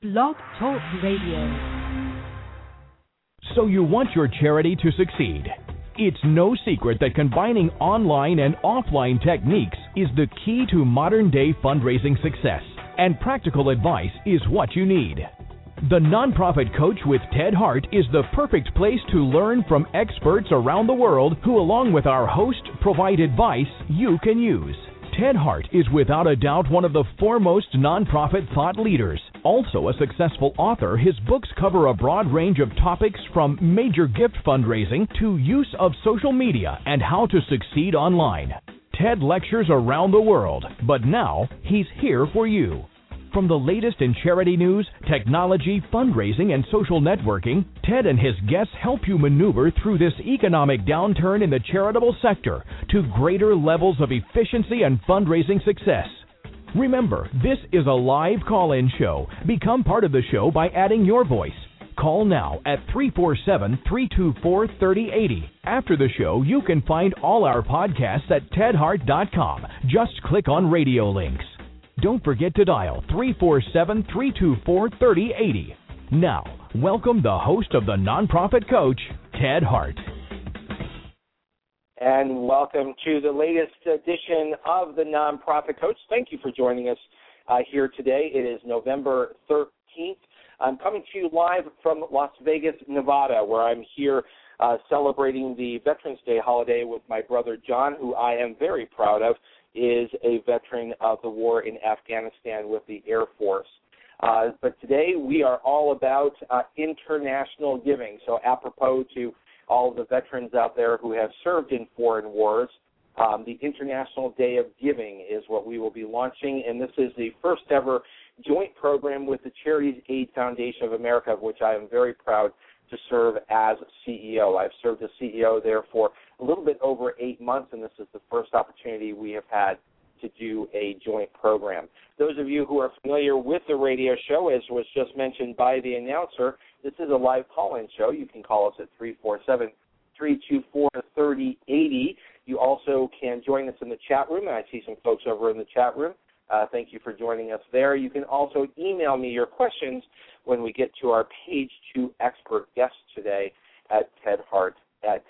Blog Talk Radio. So you want your charity to succeed. It's no secret that combining online and offline techniques is the key to modern day fundraising success, and practical advice is what you need. The Nonprofit Coach with Ted Hart is the perfect place to learn from experts around the world who, along with our host, provide advice you can use. Ted Hart is without a doubt one of the foremost nonprofit thought leaders. Also a successful author, his books cover a broad range of topics from major gift fundraising to use of social media and how to succeed online. Ted lectures around the world, but now he's here for you. From the latest in charity news, technology, fundraising, and social networking, Ted and his guests help you maneuver through this economic downturn in the charitable sector to greater levels of efficiency and fundraising success. Remember, this is a live call in show. Become part of the show by adding your voice. Call now at 347 324 3080. After the show, you can find all our podcasts at tedhart.com. Just click on radio links. Don't forget to dial 347 324 3080. Now, welcome the host of the Nonprofit Coach, Ted Hart. And welcome to the latest edition of the Nonprofit Coach. Thank you for joining us uh, here today. It is November 13th. I'm coming to you live from Las Vegas, Nevada, where I'm here uh, celebrating the Veterans Day holiday with my brother John, who I am very proud of is a veteran of the war in Afghanistan with the Air Force. Uh, but today we are all about uh, international giving. So, apropos to all the veterans out there who have served in foreign wars, um, the International Day of Giving is what we will be launching, and this is the first ever joint program with the Charities Aid Foundation of America, of which I am very proud to serve as CEO. I've served as CEO there for a little bit over eight months, and this is the first opportunity we have had to do a joint program. Those of you who are familiar with the radio show, as was just mentioned by the announcer, this is a live call in show. You can call us at 347 324 3080. You also can join us in the chat room, and I see some folks over in the chat room. Uh, thank you for joining us there. You can also email me your questions when we get to our page two expert guest today at tedhart at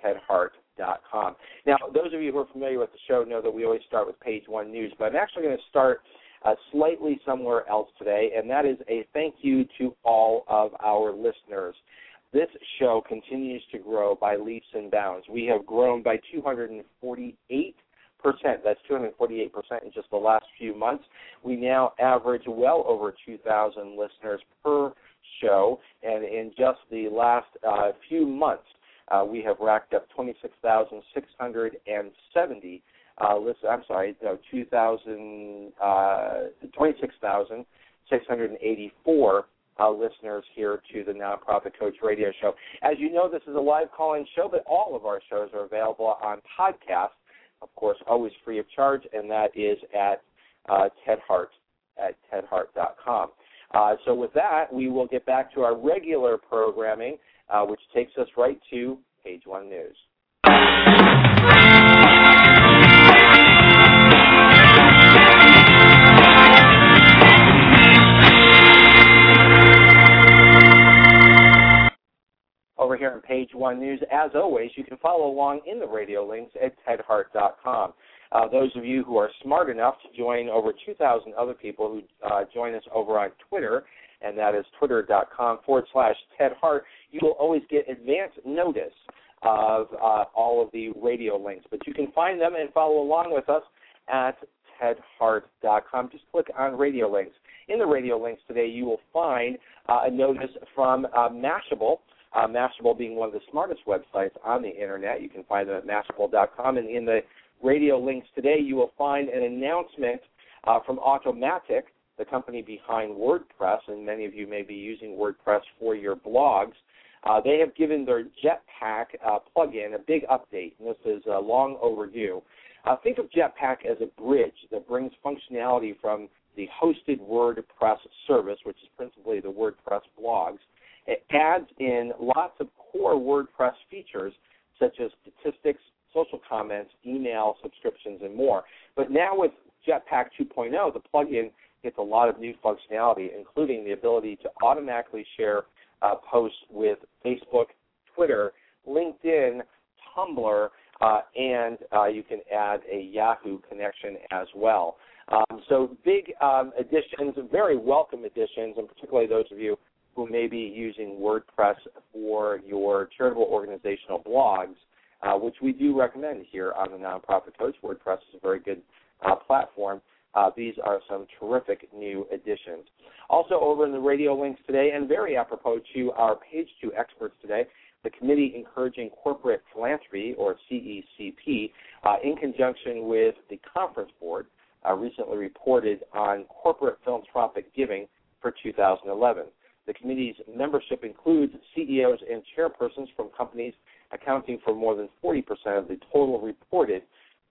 tedhart.com. Now, those of you who are familiar with the show know that we always start with page one news, but I'm actually going to start uh, slightly somewhere else today, and that is a thank you to all of our listeners. This show continues to grow by leaps and bounds. We have grown by 248 percent. That's 248 percent in just the last few months. We now average well over 2,000 listeners per show, and in just the last uh, few months, uh, we have racked up 26,670. Uh, list, I'm sorry, no, 2,000, uh, 26,684 uh, listeners here to the Nonprofit Coach Radio Show. As you know, this is a live call-in show, but all of our shows are available on podcast of course, always free of charge, and that is at uh, Ted Hart at tedhart.com. Uh, so with that, we will get back to our regular programming, uh, which takes us right to Page One News. over here on Page One News. As always, you can follow along in the radio links at tedhart.com. Uh, those of you who are smart enough to join over 2,000 other people who uh, join us over on Twitter, and that is twitter.com forward slash Ted Hart, you will always get advance notice of uh, all of the radio links. But you can find them and follow along with us at tedhart.com. Just click on radio links. In the radio links today, you will find uh, a notice from uh, Mashable uh, Mashable being one of the smartest websites on the internet. You can find them at mashable.com. And in the radio links today, you will find an announcement uh, from Automattic, the company behind WordPress, and many of you may be using WordPress for your blogs. Uh, they have given their Jetpack uh, plugin a big update, and this is uh, long overdue. Uh, think of Jetpack as a bridge that brings functionality from the hosted WordPress service, which is principally the WordPress blogs, it adds in lots of core WordPress features such as statistics, social comments, email subscriptions, and more. But now with Jetpack 2.0, the plugin gets a lot of new functionality, including the ability to automatically share uh, posts with Facebook, Twitter, LinkedIn, Tumblr, uh, and uh, you can add a Yahoo connection as well. Um, so big um, additions, very welcome additions, and particularly those of you who may be using WordPress for your charitable organizational blogs, uh, which we do recommend here on the Nonprofit Coach. WordPress is a very good uh, platform. Uh, these are some terrific new additions. Also, over in the radio links today, and very apropos to our page two experts today, the Committee Encouraging Corporate Philanthropy, or CECP, uh, in conjunction with the Conference Board, uh, recently reported on corporate philanthropic giving for 2011. The committee's membership includes CEOs and chairpersons from companies accounting for more than 40% of the total reported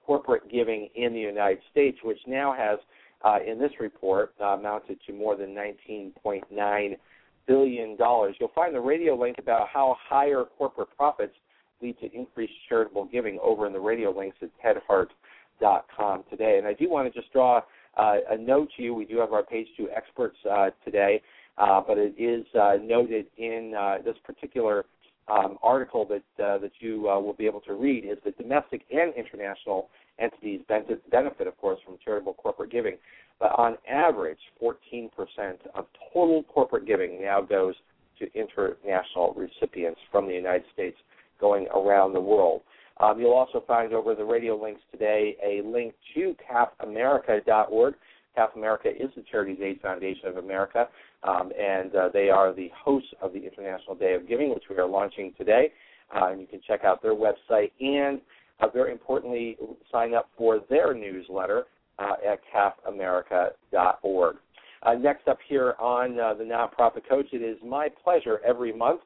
corporate giving in the United States, which now has, uh, in this report, uh, amounted to more than 19.9 billion dollars. You'll find the radio link about how higher corporate profits lead to increased charitable giving over in the radio links at tedhart.com today. And I do want to just draw uh, a note to you. We do have our page two experts uh, today, uh, but it is uh, noted in uh, this particular um, article that uh, that you will be able to read is that domestic and international entities benefit, of course, from charitable corporate giving. But on average, 14% of total corporate giving now goes to international recipients from the United States going around the world. Um, you'll also find over the radio links today a link to CAFAmerica.org. CAF America is the Charities Aid Foundation of America, um, and uh, they are the hosts of the International Day of Giving, which we are launching today. Uh, and you can check out their website and, uh, very importantly, sign up for their newsletter uh, at cafamerica.org. Uh, next up here on uh, the Nonprofit Coach, it is my pleasure every month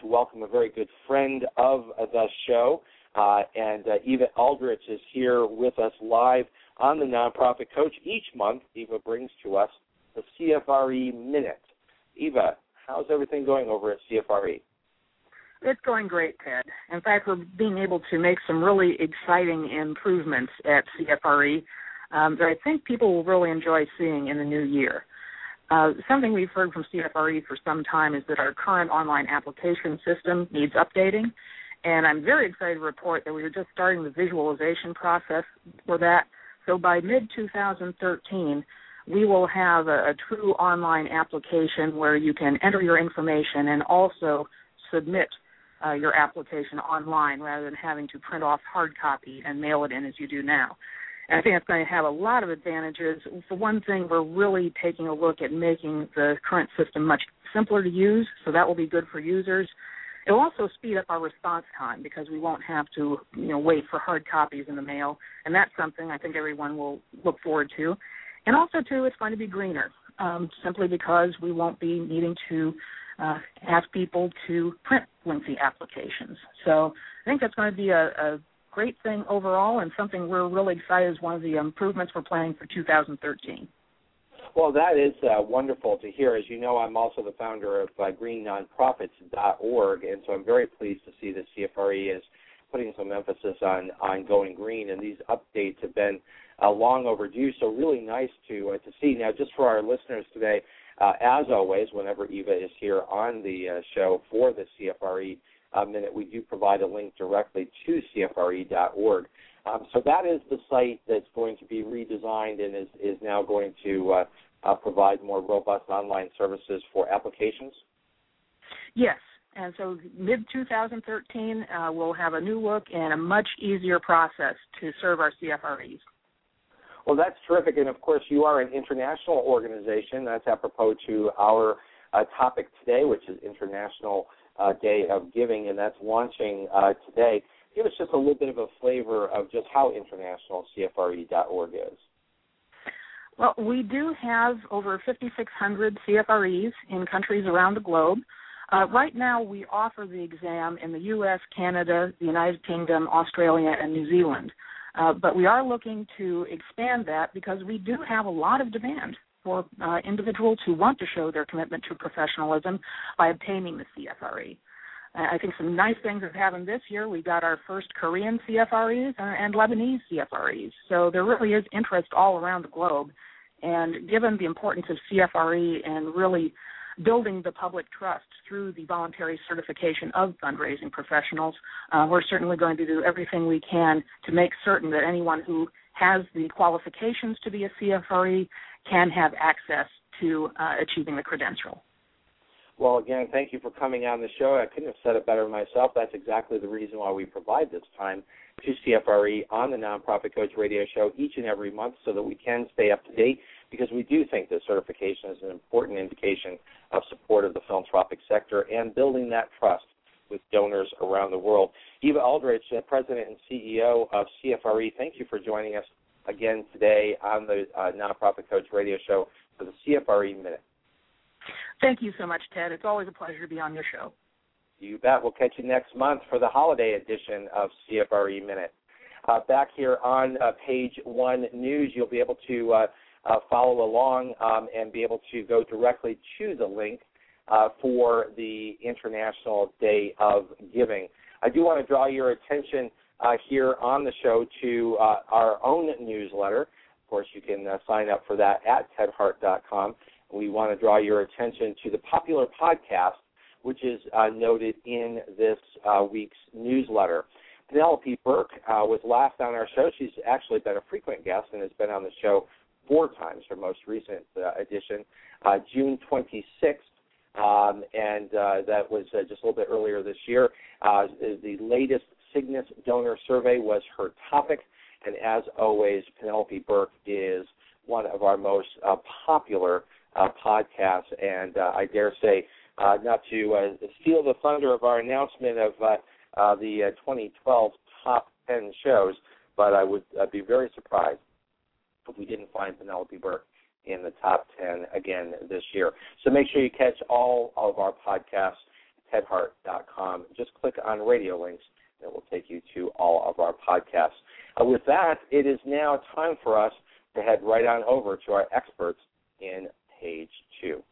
to welcome a very good friend of the show. And Eva Aldrich is here with us live on the Nonprofit Coach. Each month, Eva brings to us the CFRE Minute. Eva, how's everything going over at CFRE? It's going great, Ted. In fact, we're being able to make some really exciting improvements at CFRE um, that I think people will really enjoy seeing in the new year. Uh, something we've heard from CFRE for some time is that our current online application system needs updating, and I'm very excited to report that we are just starting the visualization process for that. So by mid 2013, we will have a, a true online application where you can enter your information and also submit uh, your application online rather than having to print off hard copy and mail it in as you do now. And I think it's going to have a lot of advantages. For one thing, we're really taking a look at making the current system much simpler to use, so that will be good for users. It will also speed up our response time because we won't have to, you know, wait for hard copies in the mail, and that's something I think everyone will look forward to. And also, too, it's going to be greener, um, simply because we won't be needing to uh, ask people to print lengthy applications. So I think that's going to be a, a great thing overall and something we're really excited is one of the improvements we're planning for 2013. Well, that is uh, wonderful to hear. As you know, I'm also the founder of uh, GreenNonprofits.org, and so I'm very pleased to see that CFRE is putting some emphasis on on going green. And these updates have been uh, long overdue. So really nice to uh, to see. Now, just for our listeners today, uh, as always, whenever Eva is here on the uh, show for the CFRE uh, minute, we do provide a link directly to CFRE.org. Um, so that is the site that's going to be redesigned and is, is now going to uh, provide more robust online services for applications? Yes. And so mid 2013, uh, we'll have a new look and a much easier process to serve our CFREs. Well, that's terrific. And of course, you are an international organization. That's apropos to our uh, topic today, which is International uh, Day of Giving, and that's launching uh, today. Give us just a little bit of a flavor of just how international CFRE.org is. Well, we do have over 5,600 CFREs in countries around the globe. Uh, right now, we offer the exam in the U.S., Canada, the United Kingdom, Australia, and New Zealand. Uh, but we are looking to expand that because we do have a lot of demand for uh, individuals who want to show their commitment to professionalism by obtaining the CFRE. I think some nice things have happened this year. We got our first Korean CFREs and Lebanese CFREs. So there really is interest all around the globe, And given the importance of CFRE and really building the public trust through the voluntary certification of fundraising professionals, uh, we're certainly going to do everything we can to make certain that anyone who has the qualifications to be a CFRE can have access to uh, achieving the credential. Well, again, thank you for coming on the show. I couldn't have said it better myself. That's exactly the reason why we provide this time to CFRE on the Nonprofit Coach Radio Show each and every month so that we can stay up to date because we do think that certification is an important indication of support of the philanthropic sector and building that trust with donors around the world. Eva Aldrich, President and CEO of CFRE, thank you for joining us again today on the uh, Nonprofit Coach Radio Show for the CFRE Minute. Thank you so much, Ted. It's always a pleasure to be on your show. You bet. We'll catch you next month for the holiday edition of CFRE Minute. Uh, back here on uh, page one news, you'll be able to uh, uh follow along um, and be able to go directly to the link uh, for the International Day of Giving. I do want to draw your attention uh, here on the show to our own newsletter. Of course, you can sign up for that at tedhart.com. We want to draw your attention to the popular podcast which is uh, noted in this uh, week's newsletter. Penelope Burk uh, was last on our show. She's actually been a frequent guest and has been on the show four times, her most recent uh, edition, uh, June 26th. Um, and uh, that was just a little bit earlier this year. the latest Cygnus donor survey was her topic, and as always, Penelope Burk is one of our most popular podcasts, and I dare say uh, not to uh, steal the thunder of our announcement of uh, uh, the uh, 2012 top 10 shows, but I would uh, be very surprised if we didn't find Penelope Burk in the top 10 again this year. So make sure you catch all of our podcasts at tedhart.com. Just click on radio links, and it will take you to all of our podcasts. Uh, with that, it is now time for us to head right on over to our experts in page two.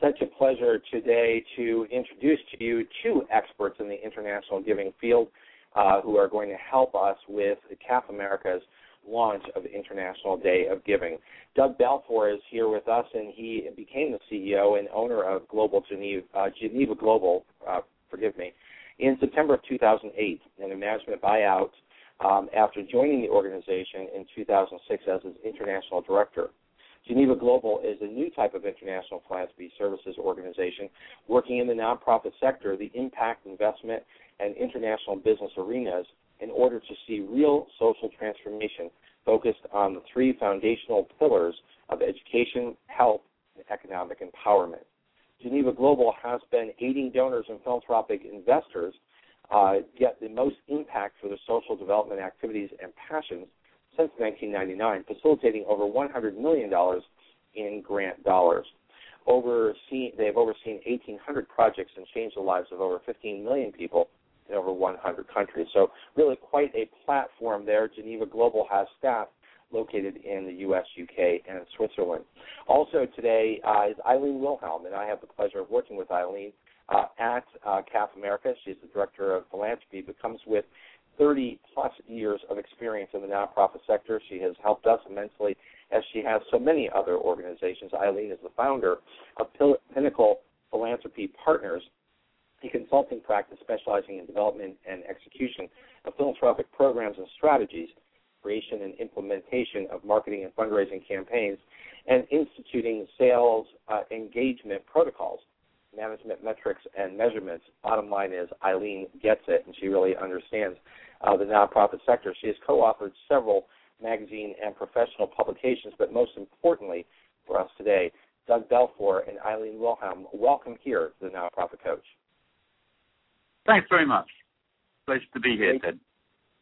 such a pleasure today to introduce to you two experts in the international giving field uh, who are going to help us with CAF America's launch of International Day of Giving. Doug Balfour is here with us, and he became the CEO and owner of Global Geneva, uh, Geneva Global, uh, forgive me, in September of 2008 in a management buyout um, after joining the organization in 2006 as its international director. Geneva Global is a new type of international philanthropy services organization working in the nonprofit sector, the impact investment, and international business arenas in order to see real social transformation focused on the three foundational pillars of education, health, and economic empowerment. Geneva Global has been aiding donors and philanthropic investors uh, get the most impact for their social development activities and passions since 1999, facilitating over $100 million in grant dollars. Overseen, they have overseen 1,800 projects and changed the lives of over 15 million people over 100 countries. So, really, quite a platform there. Geneva Global has staff located in the U.S., U.K., and Switzerland. Also today uh, is Eileen Wilhelm, and I have the pleasure of working with Eileen uh, at uh, CAF America. She's the director of philanthropy, but comes with 30 plus years of experience in the nonprofit sector. She has helped us immensely, as she has so many other organizations. Eileen is the founder of Pinnacle Philanthropy Partners, a consulting practice specializing in development and execution of philanthropic programs and strategies, creation and implementation of marketing and fundraising campaigns, and instituting sales uh, engagement protocols management metrics and measurements. Bottom line is Eileen gets it, and she really understands uh, the nonprofit sector. She has co-authored several magazine and professional publications, but most importantly for us today, Doug Balfour and Eileen Wilhelm. Welcome here to the Nonprofit Coach. Thanks very much. Pleasure to be here, Ted.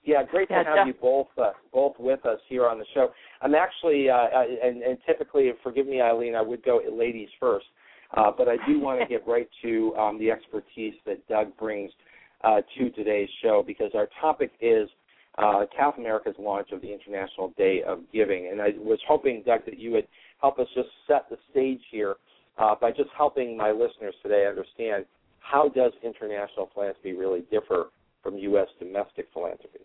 Yeah, great to have you both uh, both with us here on the show. I'm actually, uh, uh, and, and typically, forgive me, Eileen, I would go ladies first. Uh, but I do want to get right to um, the expertise that Doug brings uh, to today's show because our topic is uh, CAF America's launch of the International Day of Giving. And I was hoping, Doug, that you would help us just set the stage here uh, by just helping my listeners today understand how does international philanthropy really differ from U.S. domestic philanthropy?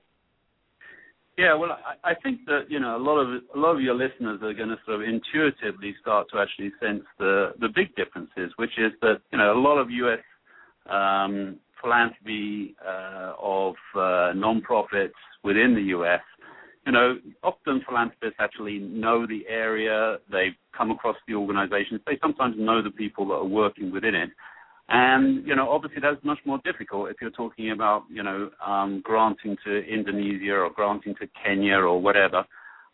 Yeah, well, I, I think that you know a lot of a lot of your listeners are going to sort of intuitively start to actually sense the the big differences, which is that you know a lot of U.S. Um, philanthropy uh, of uh, non-profits within the U.S. You know, often philanthropists actually know the area, they've come across the organizations, they sometimes know the people that are working within it. And you know, obviously, that's much more difficult if you're talking about you know um, granting to Indonesia or granting to Kenya or whatever.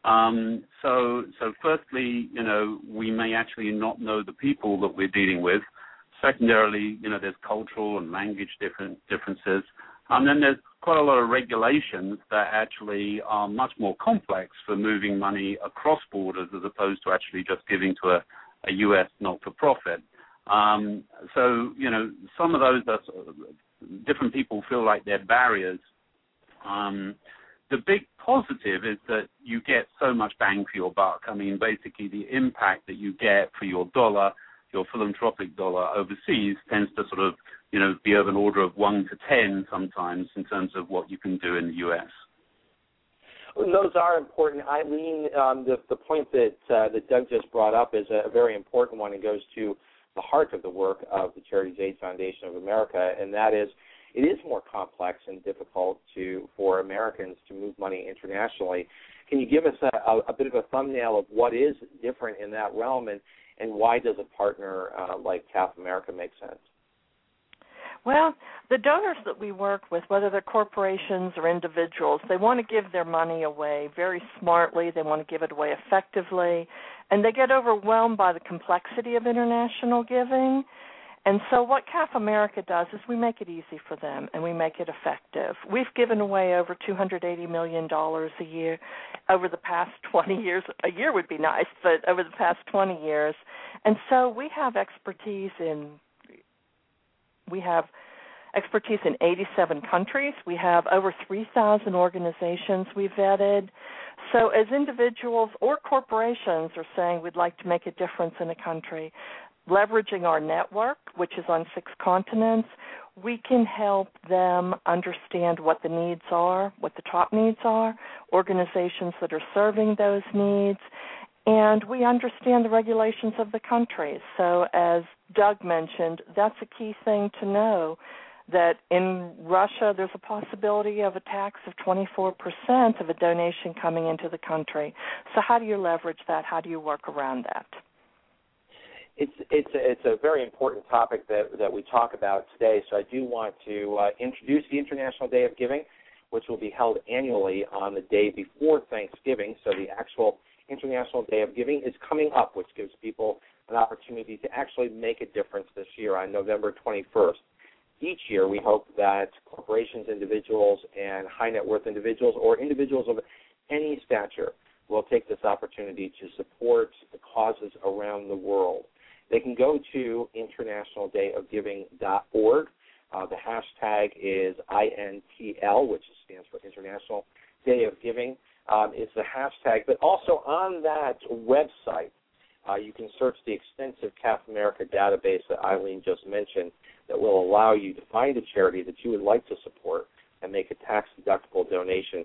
Um, so, so firstly, you know, we may actually not know the people that we're dealing with. Secondarily, you know, there's cultural and language different differences. And then there's quite a lot of regulations that actually are much more complex for moving money across borders as opposed to actually just giving to a, a U.S. not-for-profit. Um, so, you know, some of those are different people feel like they're barriers. Um, the big positive is that you get so much bang for your buck. I mean, basically, the impact that you get for your dollar, your philanthropic dollar overseas, tends to sort of, you know, be of an order of one to ten sometimes in terms of what you can do in the U.S. Those are important. Eileen, um, the, the point that uh, that Doug just brought up is a very important one. It goes to the heart of the work of the Charities Aid Foundation of America, and that is it is more complex and difficult to for Americans to move money internationally. Can you give us a, a, a bit of a thumbnail of what is different in that realm, and, and why does a partner uh, like CAF America make sense? Well, the donors that we work with, whether they're corporations or individuals, they want to give their money away very smartly. They want to give it away effectively. And they get overwhelmed by the complexity of international giving. And so, what CAF America does is we make it easy for them and we make it effective. We've given away over $280 million a year over the past 20 years. A year would be nice, but over the past 20 years. And so, we have expertise in we have expertise in 87 countries. We have over 3,000 organizations we've vetted. So, as individuals or corporations are saying we'd like to make a difference in a country, leveraging our network, which is on six continents, we can help them understand what the needs are, what the top needs are, organizations that are serving those needs, and we understand the regulations of the country. So, as Doug mentioned, that's a key thing to know that in Russia there's a possibility of a tax of 24% of a donation coming into the country. So, how do you leverage that? How do you work around that? It's it's a, it's a very important topic that that we talk about today. So I do want to uh, introduce the International Day of Giving, which will be held annually on the day before Thanksgiving. So the actual International Day of Giving is coming up, which gives people an opportunity to actually make a difference this year on November 21st. Each year, we hope that corporations, individuals, and high net worth individuals, or individuals of any stature, will take this opportunity to support the causes around the world. They can go to internationaldayofgiving.org. Uh, the hashtag is INTL, which stands for International Day of Giving um, is the hashtag. But also on that website, uh, you can search the extensive CAF America database that Eileen just mentioned that will allow you to find a charity that you would like to support and make a tax deductible donation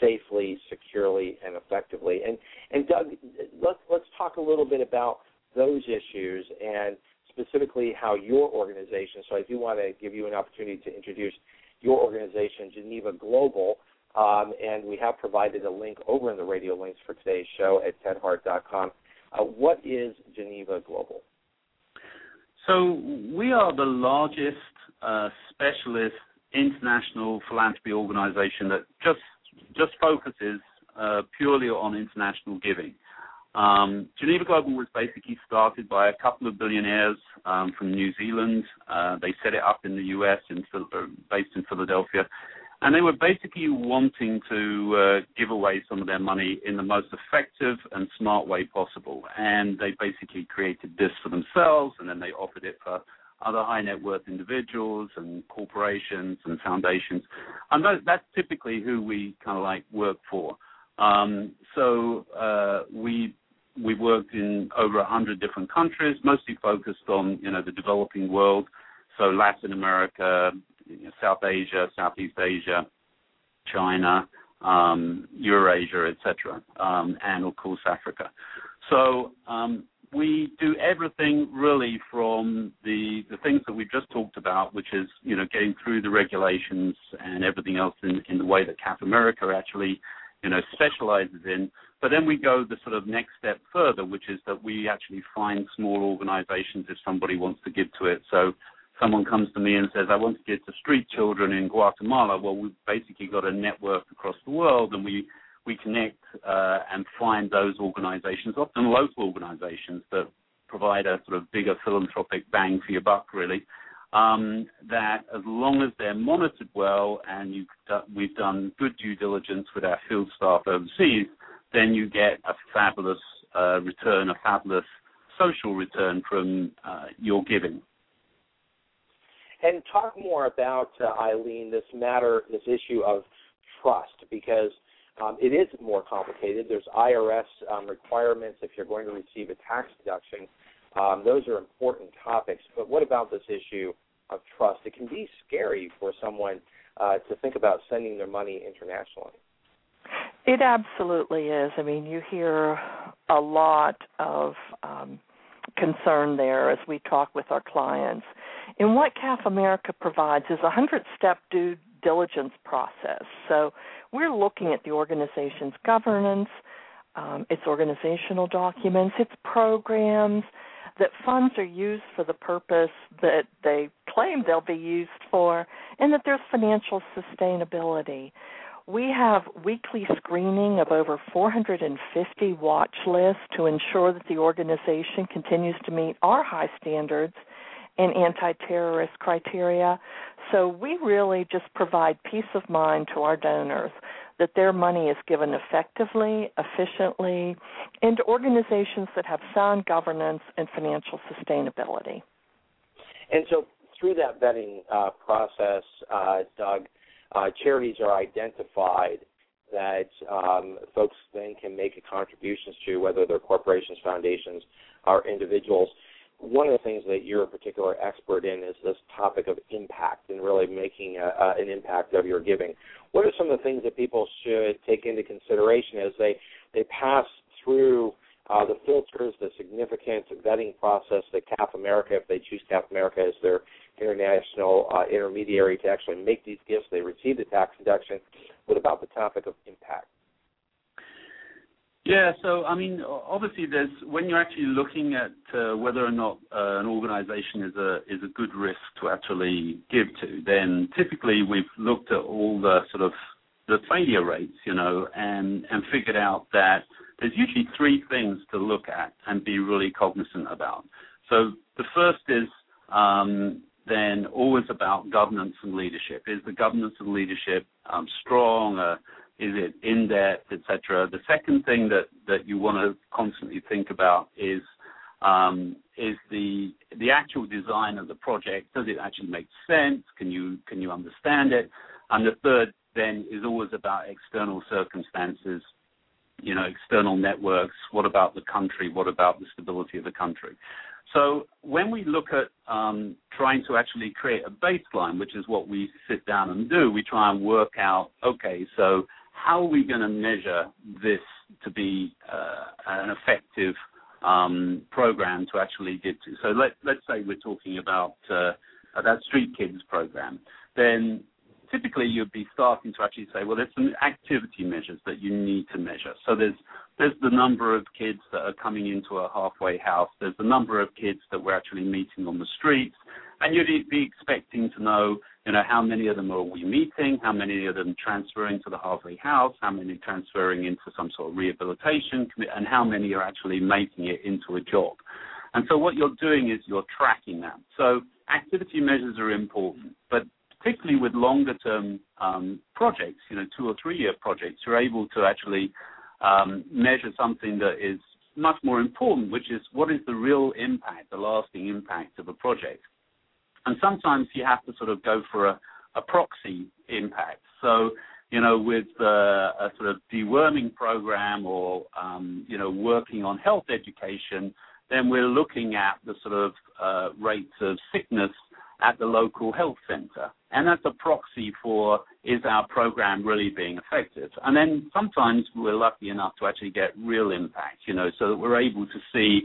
safely, securely, and effectively. And and Doug, let's let's talk a little bit about those issues and specifically how your organization. So I do want to give you an opportunity to introduce your organization, Geneva Global, um, and we have provided a link over in the radio links for today's show at tedhart.com. Uh, what is Geneva Global? So we are the largest uh, specialist international philanthropy organization that just just focuses uh, purely on international giving. Um, Geneva Global was basically started by a couple of billionaires um, from New Zealand. Uh, they set it up in the U.S. In, uh, based in Philadelphia, and they were basically wanting to uh, give away some of their money in the most effective and smart way possible. And they basically created this for themselves, and then they offered it for other high net worth individuals and corporations and foundations. And that's typically who we kind of like work for. Um, so uh, we we've worked in over 100 different countries, mostly focused on you know the developing world, so Latin America, you know, South Asia, Southeast Asia, China, um, Eurasia, etc., um, and of course Africa. So um, we do everything really from the the things that we've just talked about, which is you know getting through the regulations and everything else in, in the way that CAF America actually you know specializes in. But then we go the sort of next step further, which is that we actually find small organizations if somebody wants to give to it. So someone comes to me and says, I want to give to street children in Guatemala. Well, we've basically got a network across the world, and we we connect uh, and find those organizations, often local organizations that provide a sort of bigger philanthropic bang for your buck, really. Um, that as long as they're monitored well and you we've done good due diligence with our field staff overseas, then you get a fabulous uh, return, a fabulous social return from uh, your giving. And talk more about uh, Eileen this matter, this issue of trust, because um, it is more complicated. There's IRS um, requirements if you're going to receive a tax deduction. Um, those are important topics. But what about this issue of trust? It can be scary for someone uh, to think about sending their money internationally. It absolutely is. I mean, you hear a lot of um, concern there as we talk with our clients. And what CAF America provides is a hundred step due diligence process. So we're looking at the organization's governance, um, its organizational documents, its programs, that funds are used for the purpose that they claim they'll be used for, and that there's financial sustainability. We have weekly screening of over 450 watch lists to ensure that the organization continues to meet our high standards and anti terrorist criteria. So we really just provide peace of mind to our donors that their money is given effectively, efficiently, and to organizations that have sound governance and financial sustainability. And so, through that vetting uh, process, uh, Doug, uh, charities are identified that um, folks then can make contributions to, whether they're corporations, foundations, or individuals one of the things that you're a particular expert in is this topic of impact and really making a, a, an impact of your giving. What are some of the things that people should take into consideration as they they pass through uh, the filters, the significant vetting process that CAF America, if they choose CAF America as their international uh, intermediary to actually make these gifts, they receive the tax deduction. What about the topic of impact? Yeah, so I mean, obviously, when you're actually looking at uh, whether or not uh, an organization is a is a good risk to actually give to, then typically we've looked at all the sort of the failure rates, you know, and figured out that there's usually three things to look at and be really cognizant about. So the first is um, then always about governance and leadership. Is the governance and leadership um, strong? Is it in depth, etc. The second thing that that you want to constantly think about is um, is the the actual design of the project. Does it actually make sense? Can you can you understand it? And the third then is always about external circumstances, you know, external networks. What about the country? What about the stability of the country? So when we look at um, trying to actually create a baseline, which is what we sit down and do, we try and work out, okay, so how are we going to measure this to be uh, an effective um, program to actually get to? So let, let's say we're talking about uh, that Street Kids program. Then typically you'd be starting to actually say, well, there's some activity measures that you need to measure. So there's there's the number of kids that are coming into a halfway house. There's the number of kids that we're actually meeting on the streets, and you'd be expecting to know, you know, how many of them are we meeting, how many of them transferring to the halfway house, how many transferring into some sort of rehabilitation, and how many are actually making it into a job. And so what you're doing is you're tracking that. So activity measures are important, but particularly with longer term um, projects, you know, two or three year projects, you're able to actually um, measure something that is much more important, which is what is the real impact, the lasting impact of a project. And sometimes you have to sort of go for a, a proxy impact. So you know, with uh, a sort of deworming program or, um, you know, working on health education, then we're looking at the sort of uh, rates of sickness at the local health center. And that's a proxy for is our program really being effective? And then sometimes we're lucky enough to actually get real impact, you know, so that we're able to see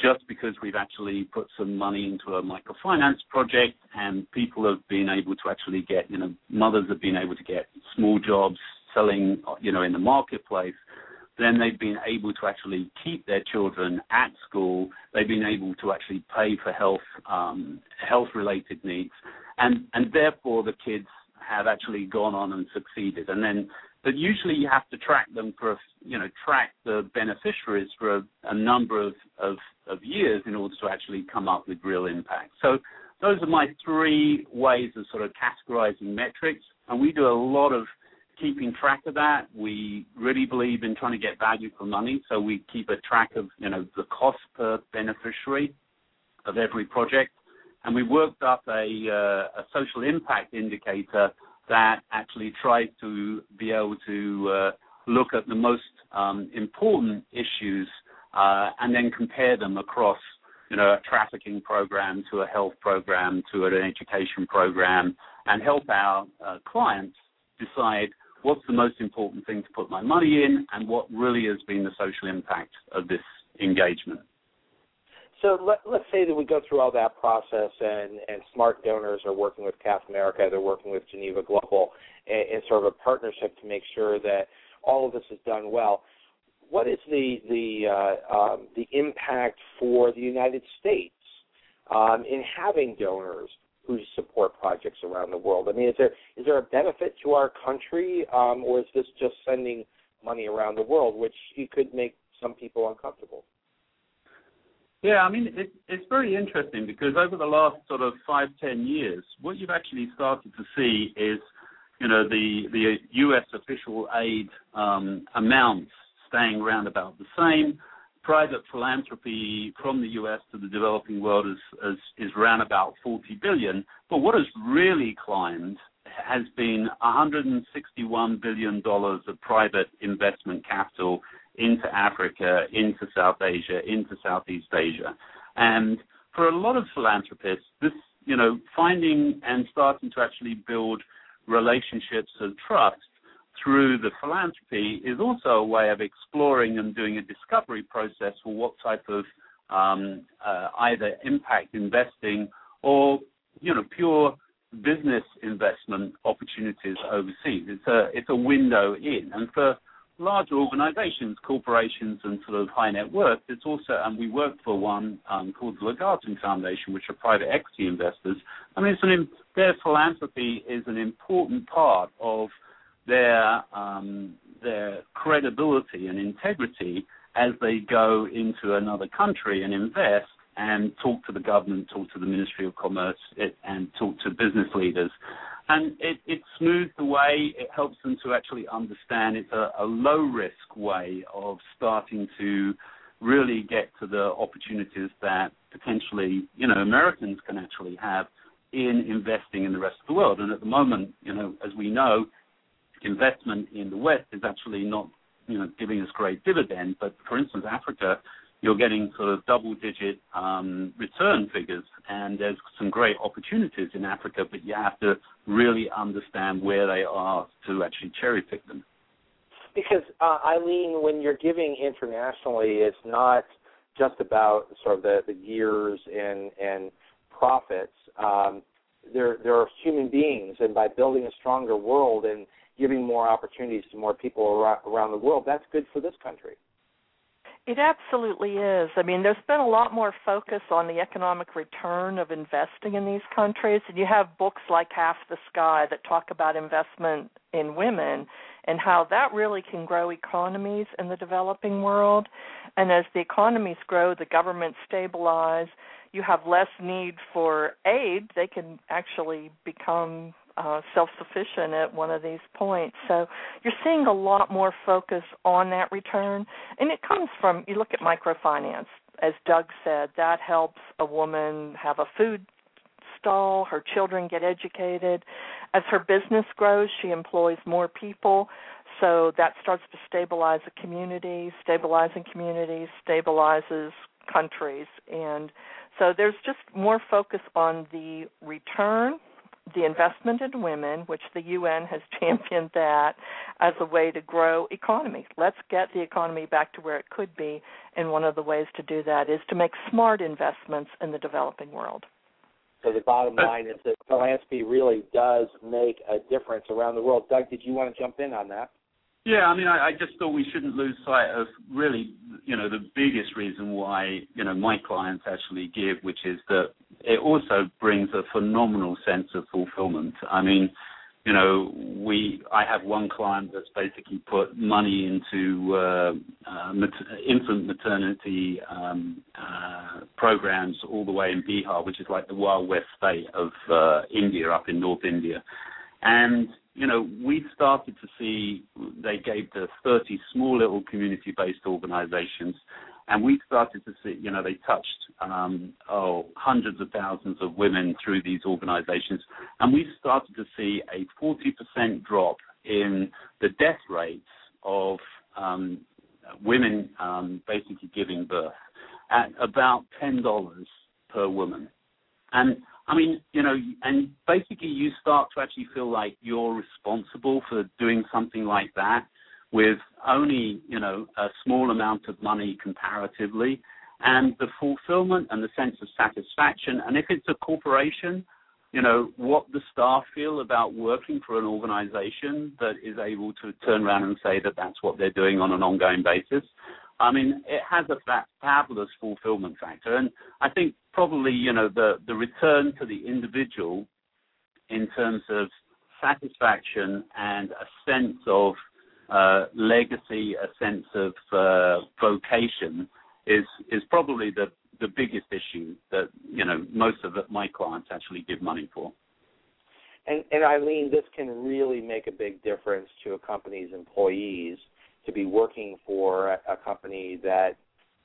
just because we've actually put some money into a microfinance project and people have been able to actually get, you know, mothers have been able to get small jobs selling, you know, in the marketplace, then they've been able to actually keep their children at school. They've been able to actually pay for health, um, health related needs. And, and therefore the kids have actually gone on and succeeded. And then but usually you have to track them for, a, you know, track the beneficiaries for a, a number of, of, of years in order to actually come up with real impact. So those are my three ways of sort of categorizing metrics, and we do a lot of keeping track of that. We really believe in trying to get value for money, so we keep a track of, you know, the cost per beneficiary of every project, and we worked up a, uh, a social impact indicator that actually tries to be able to uh, look at the most um, important issues uh, and then compare them across, you know, a trafficking program to a health program to an education program, and help our uh, clients decide what's the most important thing to put my money in and what really has been the social impact of this engagement. So let, us say that we go through all that process, and, and smart donors are working with CAF America, they're working with Geneva Global, in, in sort of a partnership to make sure that all of this is done well. What is the the uh, um, the impact for the United States um, in having donors who support projects around the world? I mean, is there is there a benefit to our country, um, or is this just sending money around the world, which could make some people uncomfortable? Yeah, I mean, it, it's very interesting because over the last sort of five, ten years, what you've actually started to see is, you know, the the U.S. official aid um, amounts staying around about the same. Private philanthropy from the U.S. to the developing world is, is, is around about 40 billion. But what has really climbed has been 161 billion dollars of private investment capital into Africa, into South Asia, into Southeast Asia. And for a lot of philanthropists, this, you know, finding and starting to actually build relationships of trust through the philanthropy is also a way of exploring and doing a discovery process for what type of um, uh, either impact investing or you know pure business investment opportunities overseas. It's a it's a window in, and for larger organizations, corporations, and sort of high net worth. It's also, and we work for one um, called the Legatum Foundation, which are private equity investors. I mean, an, their philanthropy is an important part of their um, their credibility and integrity as they go into another country and invest and talk to the government, talk to the Ministry of Commerce, it, and talk to business leaders and it, it smooths the way. It helps them to actually understand. It's a, a low risk way of starting to really get to the opportunities that potentially you know Americans can actually have in investing in the rest of the world. And at the moment, you know, as we know, investment in the West is actually not you know giving us great dividend. But for instance, Africa you're getting sort of double-digit um, return figures, and there's some great opportunities in Africa, but you have to really understand where they are to actually cherry-pick them. Because uh, Eileen, when you're giving internationally, it's not just about sort of the, years and profits. Um, there are human beings, and by building a stronger world and giving more opportunities to more people around the world, that's good for this country. It absolutely is. I mean, there's been a lot more focus on the economic return of investing in these countries, and you have books like Half the Sky that talk about investment in women and how that really can grow economies in the developing world. And as the economies grow, the governments stabilize, you have less need for aid, they can actually become uh, self-sufficient at one of these points. So you're seeing a lot more focus on that return, and it comes from you look at microfinance. As Doug said, that helps a woman have a food stall, her children get educated. As her business grows, she employs more people. So that starts to stabilize a community, stabilizing communities, stabilizes countries. And so there's just more focus on the return the investment in women, which the UN has championed that as a way to grow economy. Let's get the economy back to where it could be, and one of the ways to do that is to make smart investments in the developing world. So the bottom line is that philanthropy really does make a difference around the world. Doug, did you want to jump in on that? Yeah, I mean, I, I just thought we shouldn't lose sight of really, you know, the biggest reason why, you know, my clients actually give, which is that it also brings a phenomenal sense of fulfillment. I mean, you know, we I have one client that's basically put money into uh, uh, infant maternity um, uh, programs all the way in Bihar, which is like the Wild West state of uh, India, up in North India, and you know, we started to see they gave to 30 small little community-based organizations, and we started to see, you know, they touched um, oh hundreds of thousands of women through these organizations, and we started to see a 40% drop in the death rates of um, women um, basically giving birth at about ten dollars per woman, and I mean, you know, and basically you start to actually feel like you're responsible for doing something like that with only, you know, a small amount of money comparatively and the fulfillment and the sense of satisfaction. And if it's a corporation, you know, what the staff feel about working for an organization that is able to turn around and say that that's what they're doing on an ongoing basis. I mean, it has a fabulous fulfillment factor, and I think probably you know the the return to the individual in terms of satisfaction and a sense of uh, legacy, a sense of uh, vocation is is probably the the biggest issue that you know most of my clients actually give money for. And, and Eileen, this can really make a big difference to a company's employees to be working for a, a company that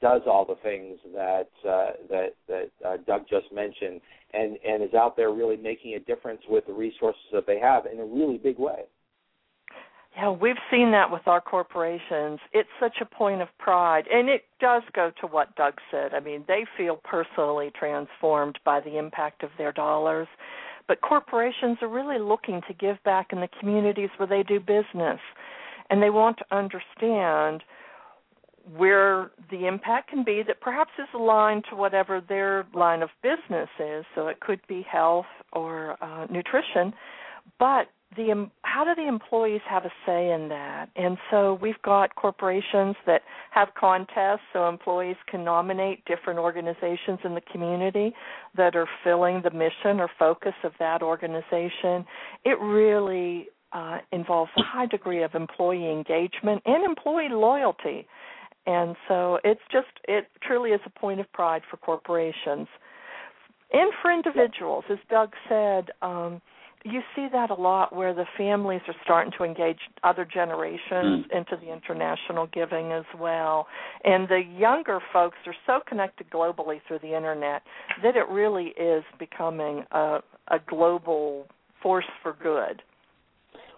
does all the things that uh, that that uh, Doug just mentioned, and and is out there really making a difference with the resources that they have in a really big way. Yeah, we've seen that with our corporations. It's such a point of pride, and it does go to what Doug said. I mean, they feel personally transformed by the impact of their dollars. But corporations are really looking to give back in the communities where they do business and they want to understand where the impact can be that perhaps is aligned to whatever their line of business is. So it could be health or uh, nutrition, but the how do the employees have a say in that? And so we've got corporations that have contests, so employees can nominate different organizations in the community that are filling the mission or focus of that organization. It really uh, involves a high degree of employee engagement and employee loyalty. And so it's just, it truly is a point of pride for corporations. And for individuals, as Doug said, um, you see that a lot where the families are starting to engage other generations mm. into the international giving as well. And the younger folks are so connected globally through the internet that it really is becoming a, a global force for good.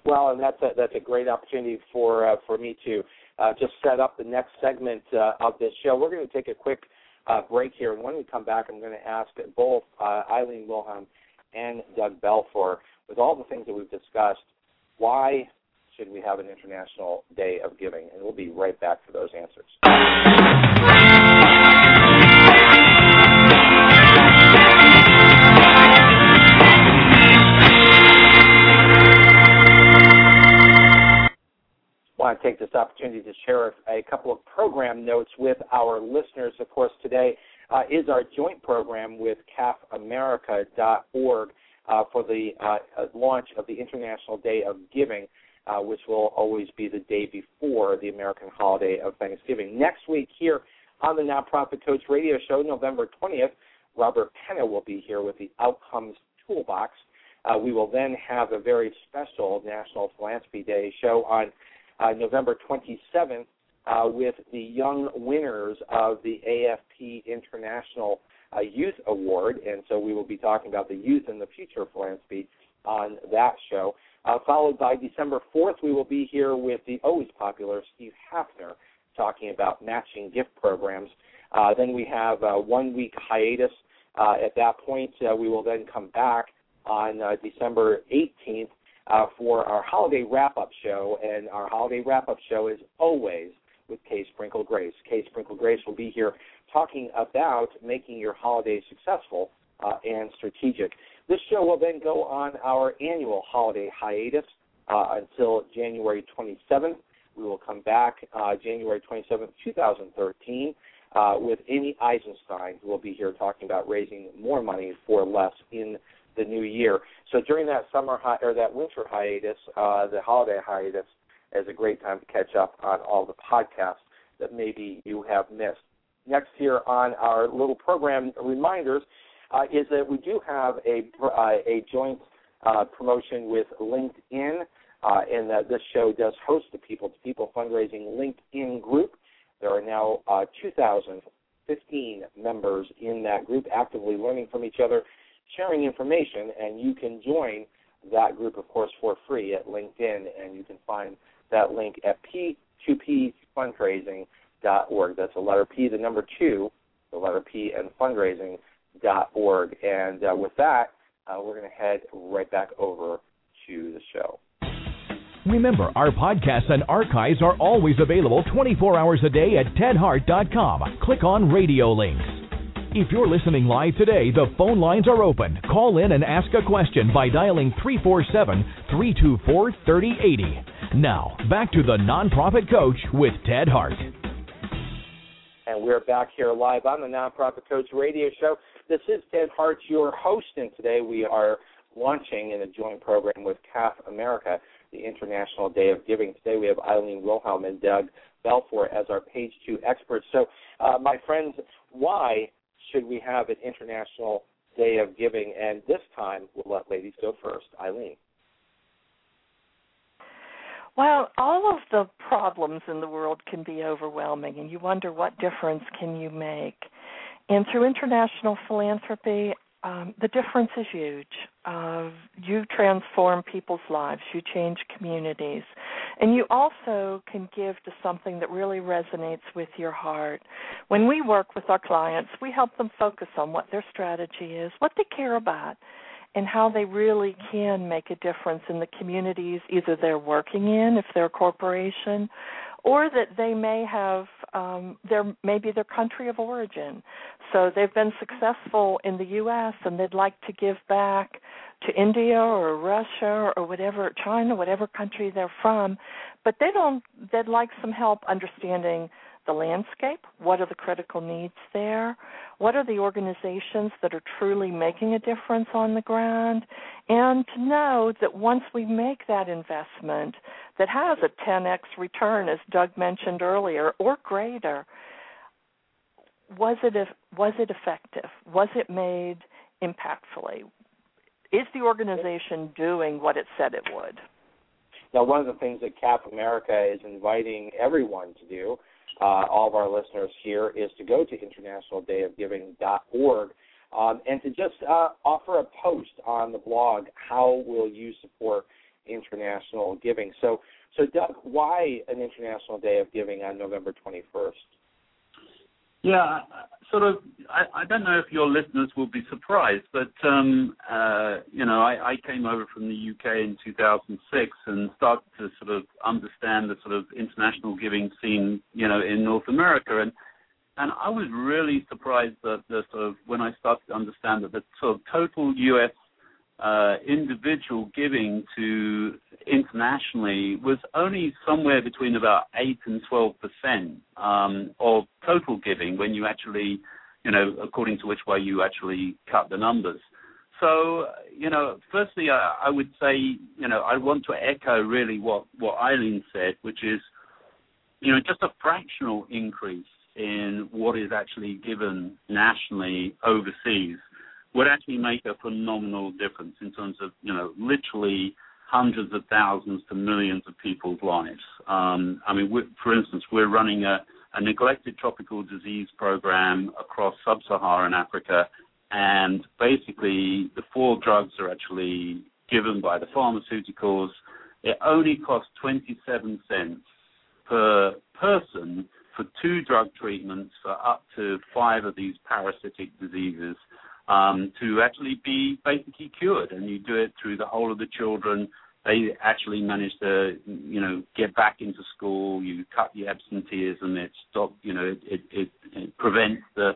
Well, and that's a that's a great opportunity for uh, for me to uh, just set up the next segment uh, of this show. We're going to take a quick uh, break here, and when we come back, I'm going to ask both uh, Eileen Wilhelm and Doug Balfour, with all the things that we've discussed, why should we have an International Day of Giving? And we'll be right back for those answers. Want to take this opportunity to share a, couple of program notes with our listeners. Of course, today uh, is our joint program with CAFAmerica.org uh, for the uh, launch of the International Day of Giving, uh, which will always be the day before the American holiday of Thanksgiving. Next week, here on the Nonprofit Coach Radio Show, November 20th, Robert Penna will be here with the Outcomes Toolbox. Uh, we will then have a very special National Philanthropy Day show on uh, November 27th uh, with the young winners of the AFP International uh, Youth Award, and so we will be talking about the youth and the future of philanthropy on that show. Uh, followed by December 4th, we will be here with the always popular Steve Hafner talking about matching gift programs. Uh, then we have a one week hiatus. Uh, at that point, uh, we will then come back on uh, December 18th uh, for our holiday wrap up show. And our holiday wrap up show is always with Kay Sprinkle Grace. Kay Sprinkle Grace will be here talking about making your holiday successful uh, and strategic. This show will then go on our annual holiday hiatus uh, until January 27th. We will come back uh, January 27th, 2013, uh, with Amy Eisenstein, who will be here talking about raising more money for less in the new year. So during that summer hi- or that winter hiatus, uh, the holiday hiatus, is a great time to catch up on all the podcasts that maybe you have missed. Next here on our little program reminders uh, is that we do have a uh, a joint uh, promotion with LinkedIn, uh, and that this show does host the People to People fundraising LinkedIn group. There are now uh, 2,015 members in that group, actively learning from each other, sharing information, and you can join that group, of course, for free at LinkedIn, and you can find that link at p2pfundraising.org. That's the letter P, the number two, the letter P, and fundraising org. And uh, with that, uh, we're going to head right back over to the show. Remember, our podcasts and archives are always available 24 hours a day at tedhart.com. Click on radio links. If you're listening live today, the phone lines are open. Call in and ask a question by dialing 347 324 3080. Now, back to the Nonprofit Coach with Ted Hart. And we're back here live on the Nonprofit Coach radio show. This is Ted Hart, your host, and today we are launching in a joint program with CAF America, the International Day of Giving. Today we have Eileen Wilhelm and Doug Balfour as our page two experts. So, uh, my friends, why should we have an International Day of Giving? And this time we'll let ladies go first. Eileen. Well, all of the problems in the world can be overwhelming, and you wonder what difference can you make. And through international philanthropy, um, the difference is huge. Uh, you transform people's lives, you change communities, and you also can give to something that really resonates with your heart. When we work with our clients, we help them focus on what their strategy is, what they care about, and how they really can make a difference in the communities either they're working in, if they're a corporation, or that they may have um, their maybe their country of origin. So they've been successful in the U.S. and they'd like to give back to India or Russia or whatever China, whatever country they're from, but they don't. They'd like some help understanding the landscape. What are the critical needs there? What are the organizations that are truly making a difference on the ground? And to know that once we make that investment that has a 10x return, as Doug mentioned earlier, or greater, was it was it effective? Was it made impactfully? Is the organization doing what it said it would? Now, one of the things that CAF America is inviting everyone to do uh, all of our listeners here is to go to internationaldayofgiving.org um, and to just uh, offer a post on the blog. How will you support international giving? So, so Doug, why an International Day of Giving on November 21st? Yeah, sort of. I, I don't know if your listeners will be surprised, but um, uh, you know, I, I came over from the UK in 2006 and started to sort of understand the sort of international giving scene, you know, in North America, and and I was really surprised that the sort of when I started to understand that the sort of total U.S uh, individual giving to internationally was only somewhere between about 8 and 12 percent um, of total giving when you actually, you know, according to which way you actually cut the numbers. So, you know, firstly, I, I would say, you know, I want to echo really what, what Eileen said, which is, you know, just a fractional increase in what is actually given nationally overseas would actually make a phenomenal difference in terms of, you know, literally hundreds of thousands to millions of people's lives. Um, I mean, for instance, we're running a, a neglected tropical disease program across sub-Saharan Africa, and basically the four drugs are actually given by the pharmaceuticals. It only costs 27 cents per person for two drug treatments for up to five of these parasitic diseases um, to actually be basically cured. And you do it through the whole of the children. They actually manage to, you know, get back into school. You cut the absenteeism. It stop, you know, it it, it, it prevents the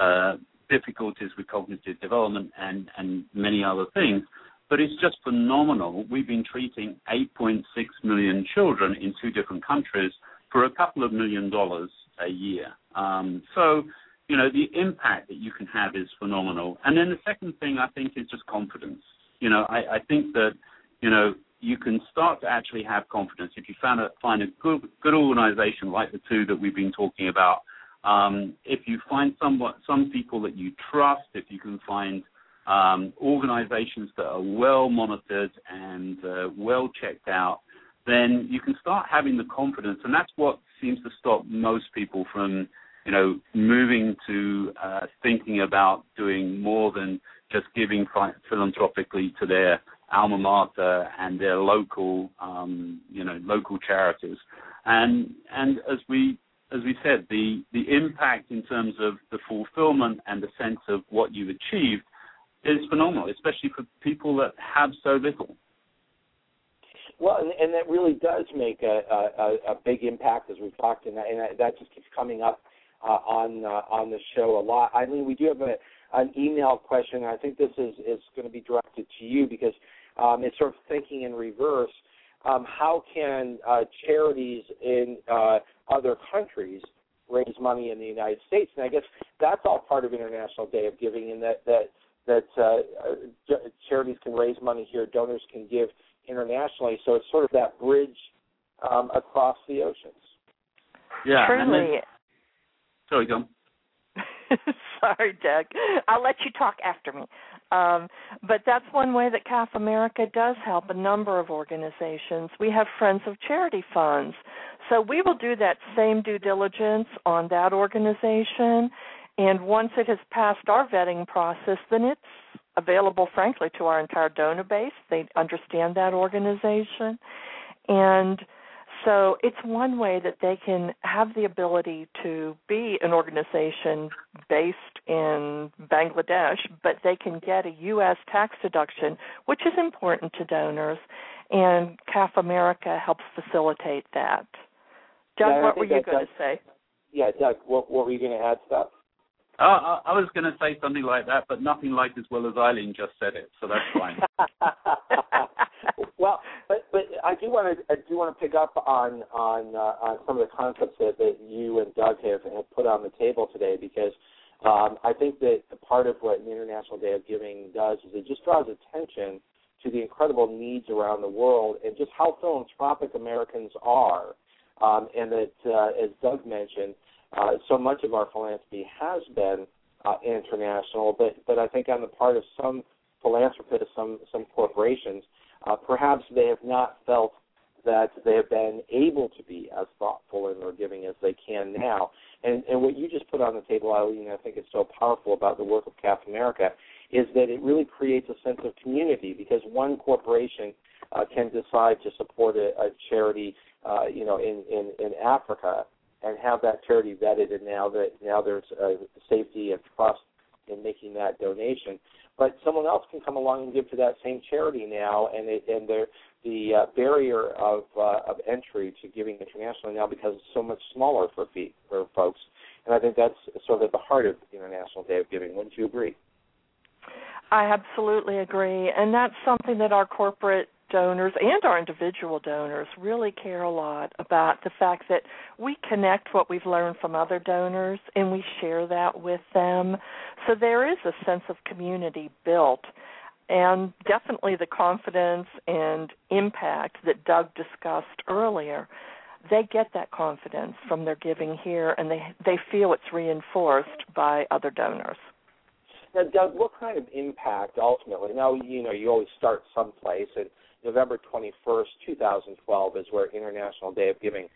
uh, difficulties with cognitive development and and many other things. But it's just phenomenal. We've been treating 8.6 million children in two different countries for a couple of million dollars a year. Um, so, you know, the impact that you can have is phenomenal. And then the second thing I think is just confidence. You know, I, I think that, you know, you can start to actually have confidence if you find a, find a good good organization like the two that we've been talking about. Um, if you find somewhat some people that you trust, if you can find um, organizations that are well monitored and uh, well checked out, then you can start having the confidence, and that's what seems to stop most people from, you know, moving to uh, thinking about doing more than just giving philanthropically to their alma mater and their local, um, you know, local charities. And and as we as we said, the the impact in terms of the fulfillment and the sense of what you've achieved is phenomenal, especially for people that have so little. Well, and, and that really does make a, a, a big impact, as we've talked, and that, and that just keeps coming up uh, on uh, on the show a lot. I mean, we do have a, an email question. I think this is is going to be directed to you because um, it's sort of thinking in reverse. Um, how can uh, charities in uh, other countries raise money in the United States? And I guess that's all part of International Day of Giving, in that that that uh, charities can raise money here, donors can give internationally. So it's sort of that bridge um, across the oceans. Yeah. Truly. Sorry, go. Sorry, Doug. I'll let you talk after me. Um, but that's one way that CAF America does help a number of organizations. We have Friends of Charity funds. So we will do that same due diligence on that organization. And once it has passed our vetting process, then it's available, frankly, to our entire donor base. They understand that organization. And so it's one way that they can have the ability to be an organization based in Bangladesh, but they can get a U.S. tax deduction, which is important to donors, and CAF America helps facilitate that. Doug, yeah, what were you going to say? Yeah, Doug, what, what were you going to add to that? Uh, I was going to say something like that, but nothing like as well as Eileen just said it, so that's fine. well, but but I do want to I do want to pick up on on uh, on some of the concepts that, that you and Doug have, have put on the table today because um, I think that part of what the International Day of Giving does is it just draws attention to the incredible needs around the world and just how philanthropic Americans are, um, and that uh, as Doug mentioned uh, so much of our philanthropy has been uh, international, but but I think on the part of some philanthropists, some some corporations, uh, perhaps they have not felt that they have been able to be as thoughtful in their giving as they can now. And and what you just put on the table, Eileen, I think is so powerful about the work of CAF America, is that it really creates a sense of community because one corporation uh, can decide to support a, a charity, uh, you know, in, in in Africa, and have that charity vetted, and now that now there's a safety and trust in making that donation. But someone else can come along and give to that same charity now, and it, and the uh, barrier of uh, of entry to giving internationally now becomes so much smaller for fee, for folks. And I think that's sort of the heart of International Day of Giving. Wouldn't you agree? I absolutely agree, and that's something that our corporate donors and our individual donors really care a lot about the fact that we connect what we've learned from other donors and we share that with them. So there is a sense of community built and definitely the confidence and impact that Doug discussed earlier. They get that confidence from their giving here and they they feel it's reinforced by other donors. Now, Doug, what kind of impact ultimately? Now, you know, you always start someplace, and November 21st, 2012 is where International Day of Giving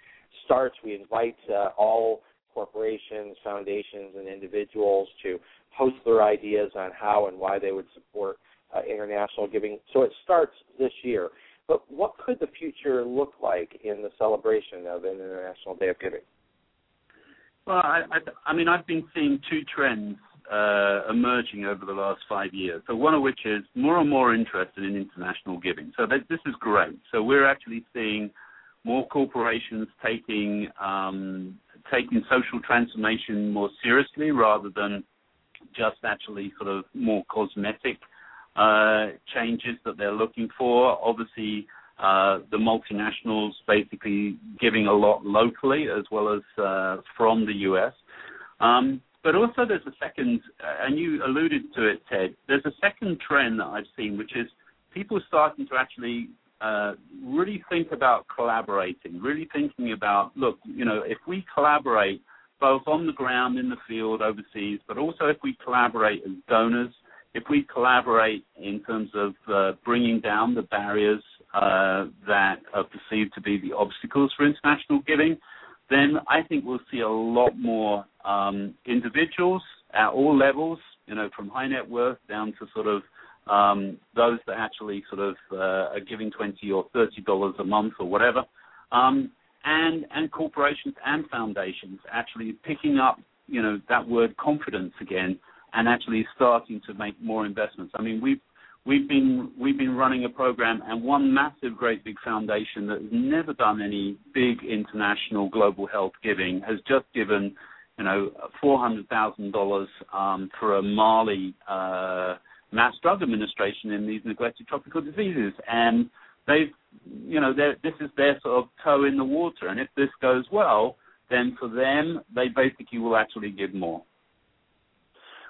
starts. We invite uh, all corporations, foundations, and individuals to post their ideas on how and why they would support uh, international giving. So it starts this year. But what could the future look like in the celebration of an International Day of Giving? Well, I, I, I mean, I've been seeing two trends uh, emerging over the last five years. So one of which is more and more interested in international giving. So that, this is great. So we're actually seeing more corporations taking um, taking social transformation more seriously rather than just actually sort of more cosmetic uh, changes that they're looking for. Obviously, uh, the multinationals basically giving a lot locally as well as uh, from the U.S. Um, but also, there's a second, uh, and you alluded to it, Ted. There's a second trend that I've seen, which is people starting to actually uh, really think about collaborating, really thinking about, look, you know, if we collaborate both on the ground, in the field, overseas, but also if we collaborate as donors, if we collaborate in terms of uh, bringing down the barriers uh, that are perceived to be the obstacles for international giving, then I think we'll see a lot more um, individuals at all levels, you know, from high net worth down to sort of um, those that actually sort of uh, are giving twenty or thirty dollars a month or whatever, um, and and corporations and foundations actually picking up, you know, that word confidence again and actually starting to make more investments. I mean, we've we've been we've been running a program and one massive great big foundation that has never done any big international global health giving has just given you know four hundred thousand um, dollars for a Mali uh, mass drug administration in these neglected tropical diseases. And they've you know this is their sort of toe in the water. And if this goes well then for them they basically will actually give more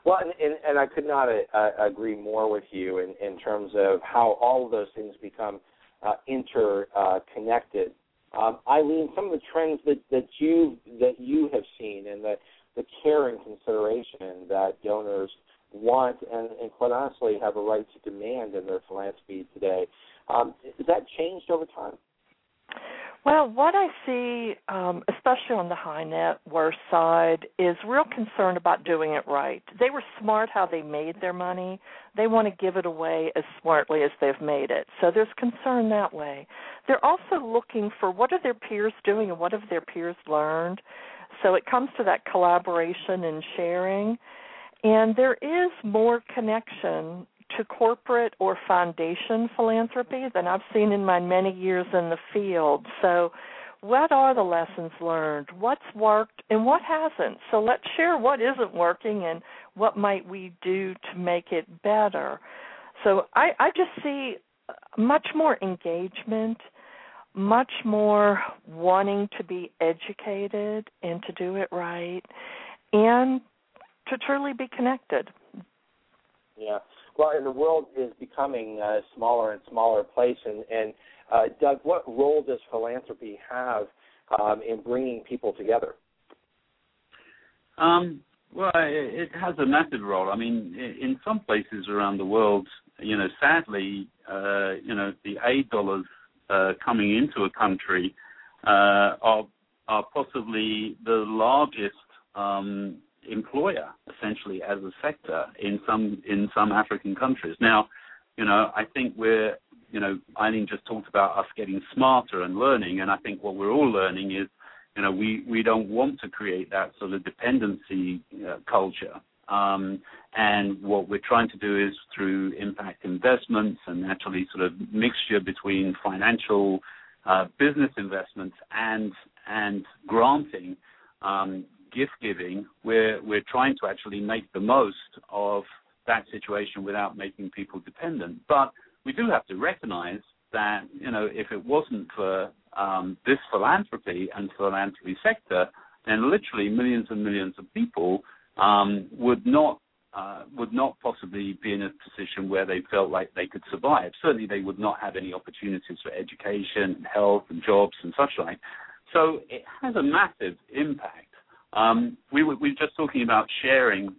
well, and, and, and I could not uh, agree more with you in, in terms of how all of those things become uh, interconnected. Uh, um, Eileen, some of the trends that, that you that you have seen and the, the care and consideration that donors want and, and quite honestly have a right to demand in their philanthropy today, um, has that changed over time? Well, what I see, um, especially on the high net worth side, is real concern about doing it right. They were smart how they made their money. They want to give it away as smartly as they've made it. So there's concern that way. They're also looking for what are their peers doing and what have their peers learned. So it comes to that collaboration and sharing. And there is more connection to corporate or foundation philanthropy than I've seen in my many years in the field. So, what are the lessons learned? What's worked and what hasn't? So, let's share what isn't working and what might we do to make it better. So, I, I just see much more engagement, much more wanting to be educated and to do it right, and to truly be connected. Yeah. Well, and the world is becoming a smaller and smaller place. And, and uh, Doug, what role does philanthropy have um, in bringing people together? Um, well, it has a massive role. I mean, in some places around the world, you know, sadly, uh, you know, the aid dollars uh, coming into a country uh, are are possibly the largest um, employer essentially as a sector in some in some African countries. Now, you know, I think we're you know, Eileen just talked about us getting smarter and learning, and I think what we're all learning is, you know, we we don't want to create that sort of dependency uh, culture. Um, and what we're trying to do is through impact investments and actually sort of mixture between financial uh, business investments and and granting um, gift giving, we're we're trying to actually make the most of that situation without making people dependent. But we do have to recognize that you know if it wasn't for um, this philanthropy and philanthropy sector, then literally millions and millions of people um, would not uh, would not possibly be in a position where they felt like they could survive. Certainly, they would not have any opportunities for education, and health, and jobs and such like. So it has a massive impact um, we were, we were just talking about sharing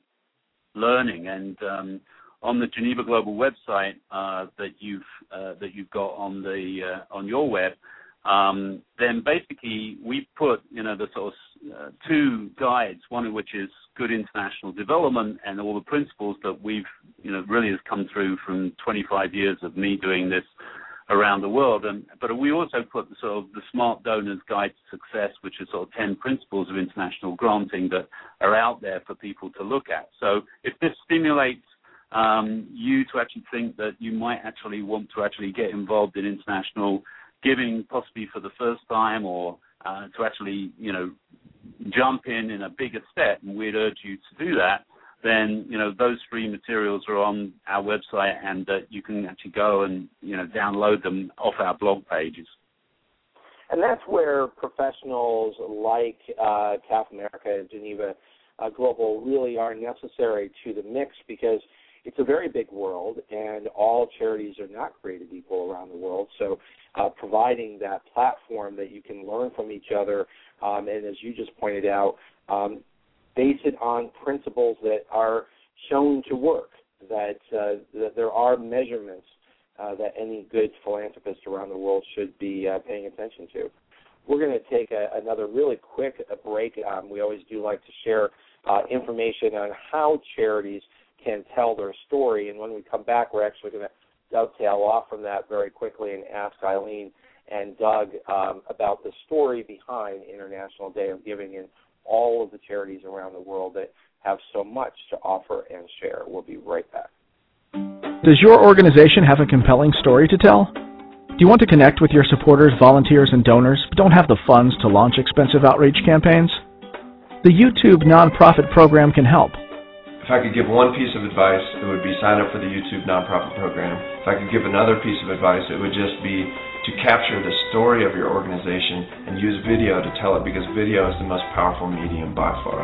learning, and um, on the Geneva Global website uh, that you've uh, that you've got on the uh, on your web, um, then basically we put you know the sort of uh, two guides, one of which is good international development and all the principles that we've, you know, really has come through from 25 years of me doing this around the world. And but we also put the sort of the Smart Donors Guide to Success, which is sort of 10 principles of international granting that are out there for people to look at. So if this stimulates um, you to actually think that you might actually want to actually get involved in international giving, possibly for the first time, or uh, to actually, you know, jump in in a bigger step, and we'd urge you to do that, then you know those free materials are on our website, and uh, you can actually go and you know download them off our blog pages. And that's where professionals like uh, America and Geneva uh, Global really are necessary to the mix because it's a very big world, and all charities are not created equal around the world. So, uh, providing that platform that you can learn from each other, um, and as you just pointed out, um, base it on principles that are shown to work. That, uh, that there are measurements uh, that any good philanthropist around the world should be uh, paying attention to. We're going to take a, another really quick break. Um, we always do like to share uh, information on how charities can tell their story. And when we come back, we're actually going to dovetail off from that very quickly and ask Eileen and Doug um, about the story behind International Day of Giving and all of the charities around the world that have so much to offer and share. We'll be right back. Does your organization have a compelling story to tell? Do you want to connect with your supporters, volunteers, and donors, but don't have the funds to launch expensive outreach campaigns? The YouTube nonprofit program can help. If I could give one piece of advice, it would be sign up for the YouTube nonprofit program. If I could give another piece of advice, it would just be to capture the story of your organization and use video to tell it because video is the most powerful medium by far.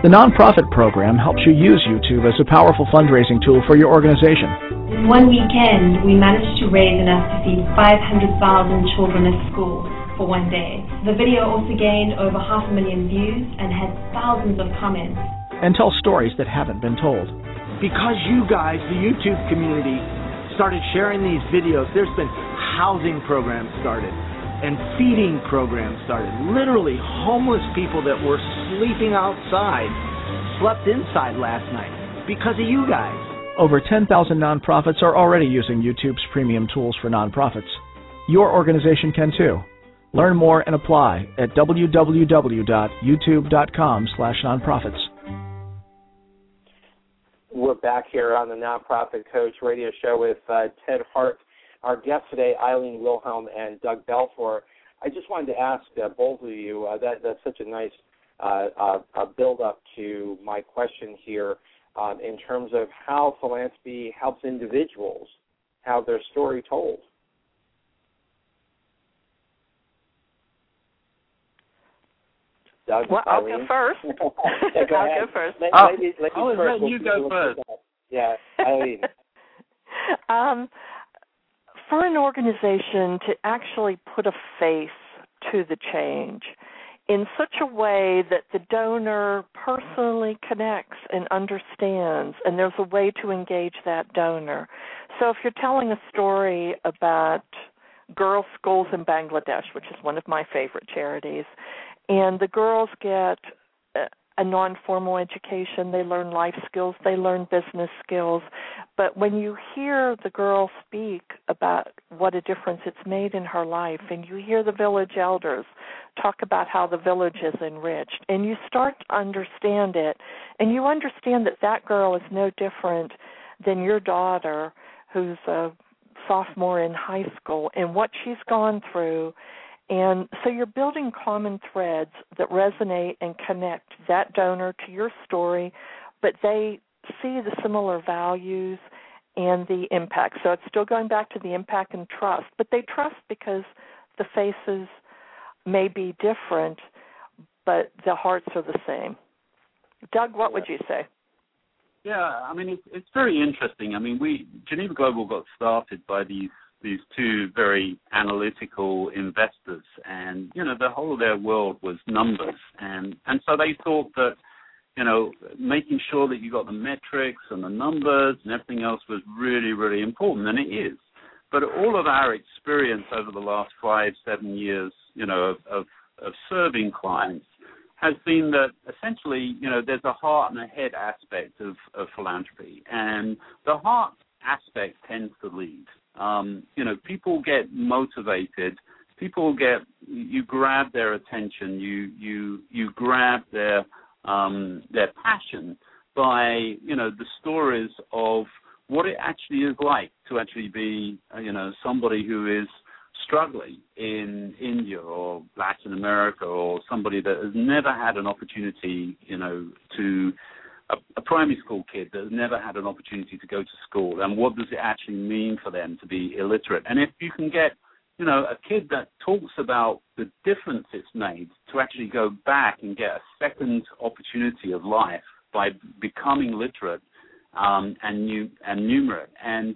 The nonprofit program helps you use YouTube as a powerful fundraising tool for your organization. In one weekend, we managed to raise enough to feed 500,000 children at school for one day. The video also gained over half a million views and had thousands of comments and tell stories that haven't been told. Because you guys, the YouTube community, started sharing these videos, there's been housing programs started and feeding programs started. Literally, homeless people that were sleeping outside slept inside last night because of you guys. Over 10,000 nonprofits are already using YouTube's premium tools for nonprofits. Your organization can too. Learn more and apply at www.youtube.com/nonprofits. We're back here on the Nonprofit Coach radio show with uh, Ted Hart, our guest today, Eileen Wilhelm and Doug Balfour. I just wanted to ask uh, both of you, uh, that, that's such a nice uh, uh, build up to my question here um, in terms of how philanthropy helps individuals have their story told. Doug, well, I'll go first. yeah, go I'll ahead. go first. Let, oh, ladies, ladies I was first. letting you go first. Yeah, Eileen. um, for an organization to actually put a face to the change in such a way that the donor personally connects and understands, and there's a way to engage that donor. So if you're telling a story about girls' schools in Bangladesh, which is one of my favorite charities, and the girls get a non-formal education. They learn life skills. They learn business skills. But when you hear the girl speak about what a difference it's made in her life and you hear the village elders talk about how the village is enriched and you start to understand it and you understand that that girl is no different than your daughter who's a sophomore in high school and what she's gone through and so you're building common threads that resonate and connect that donor to your story, but they see the similar values and the impact. So it's still going back to the impact and trust, but they trust because the faces may be different, but the hearts are the same. Doug, what would you say? Yeah, I mean it's it's very interesting. I mean, we Geneva Global got started by these these two very analytical investors, and you know the whole of their world was numbers, and and so they thought that you know making sure that you got the metrics and the numbers and everything else was really really important, and it is. But all of our experience over the last five seven years, you know, of of, of serving clients has been that essentially, you know, there's a heart and a head aspect of, of philanthropy, and the heart aspect tends to lead. Um, you know, people get motivated. People get you grab their attention. You you you grab their um, their passion by you know the stories of what it actually is like to actually be uh, you know somebody who is struggling in India or Latin America or somebody that has never had an opportunity, you know, to a, a, primary school kid that never had an opportunity to go to school and what does it actually mean for them to be illiterate and if you can get you know a kid that talks about the difference it's made to actually go back and get a second opportunity of life by becoming literate um, and new and numerate and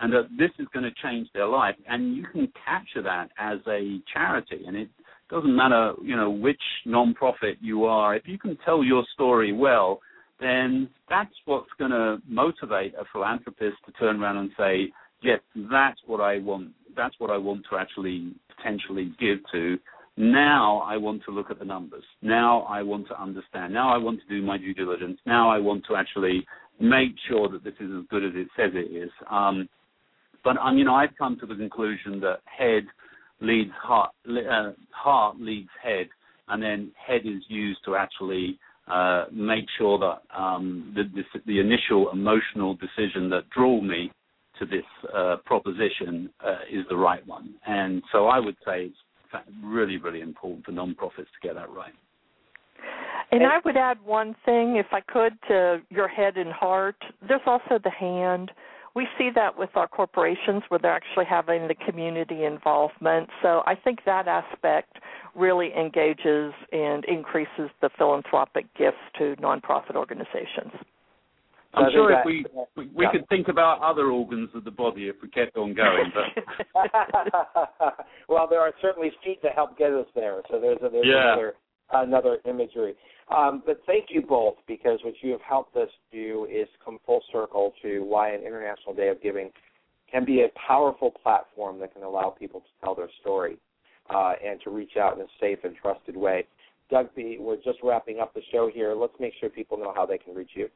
and that this is going to change their life. And you can capture that as a charity, and it doesn't matter, you know, which nonprofit you are. If you can tell your story well, then that's what's going to motivate a philanthropist to turn around and say, "Yes, that's what I want. That's what I want to actually potentially give to." Now I want to look at the numbers. Now I want to understand. Now I want to do my due diligence. Now I want to actually make sure that this is as good as it says it is. Um, but um, you know, I've come to the conclusion that head leads heart, uh, heart leads head, and then head is used to actually uh, make sure that um, the, this, the initial emotional decision that drew me to this uh, proposition uh, is the right one. And so I would say it's really, really important for nonprofits to get that right. And I would add one thing, if I could, to your head and heart. There's also the hand we see that with our corporations where they're actually having the community involvement. So I think that aspect really engages and increases the philanthropic gifts to nonprofit organizations. I'm sure if we we, we yeah. could think about other organs of the body if we kept on going, but well, there are certainly feet to help get us there. So there's, a, there's yeah. another another imagery. Um, but thank you both because what you have helped us do is come full circle to why an International Day of Giving can be a powerful platform that can allow people to tell their story uh, and to reach out in a safe and trusted way. Doug B, we're just wrapping up the show here. Let's make sure people know how they can reach you.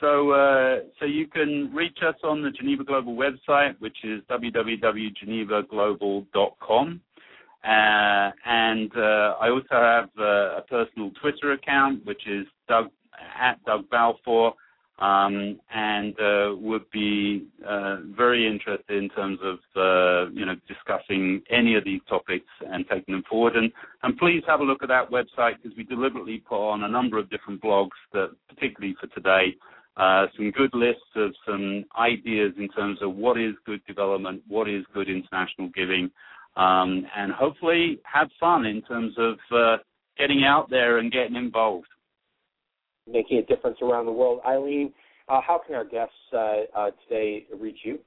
So, uh, so you can reach us on the Geneva Global website, which is www.genevaglobal.com. Uh, and uh, I also have uh, a personal Twitter account, which is Doug at Doug Balfour, um, and uh, would be uh, very interested in terms of uh, you know discussing any of these topics and taking them forward. And, and please have a look at that website because we deliberately put on a number of different blogs that, particularly for today. some good lists of some ideas in terms of what is good development, what is good international giving, um, and hopefully have fun in terms of uh, getting out there and getting involved. Making a difference around the world. Eileen, uh, how can our guests uh, uh today reach you?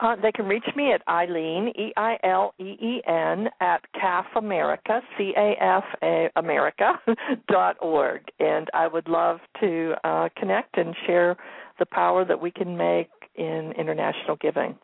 Uh, they can reach me at Eileen, E I L E E N, at CAF America, C A F America, dot org. And I would love to uh, connect and share the power that we can make in international giving.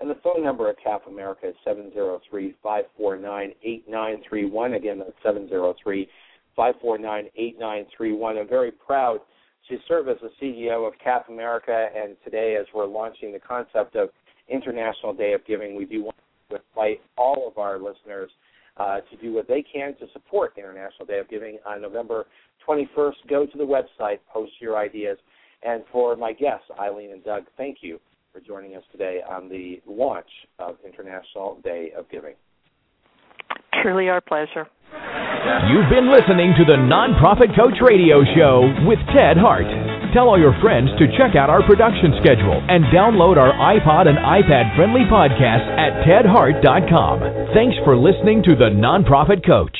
And the phone number at CAF America is 703 549 8931. Again, that's 703 549 8931. I'm very proud to serve as the CEO of CAF America, and today, as we're launching the concept of International Day of Giving, we do want to invite all of our listeners uh, to do what they can to support International Day of Giving on November 21st. Go to the website, post your ideas. And for my guests, Eileen and Doug, thank you for joining us today on the launch of International Day of Giving. Truly our pleasure. You've been listening to the Nonprofit Coach Radio Show with Ted Hart. Tell all your friends to check out our production schedule and download our iPod and iPad friendly podcast at tedhart.com. Thanks for listening to the Nonprofit Coach.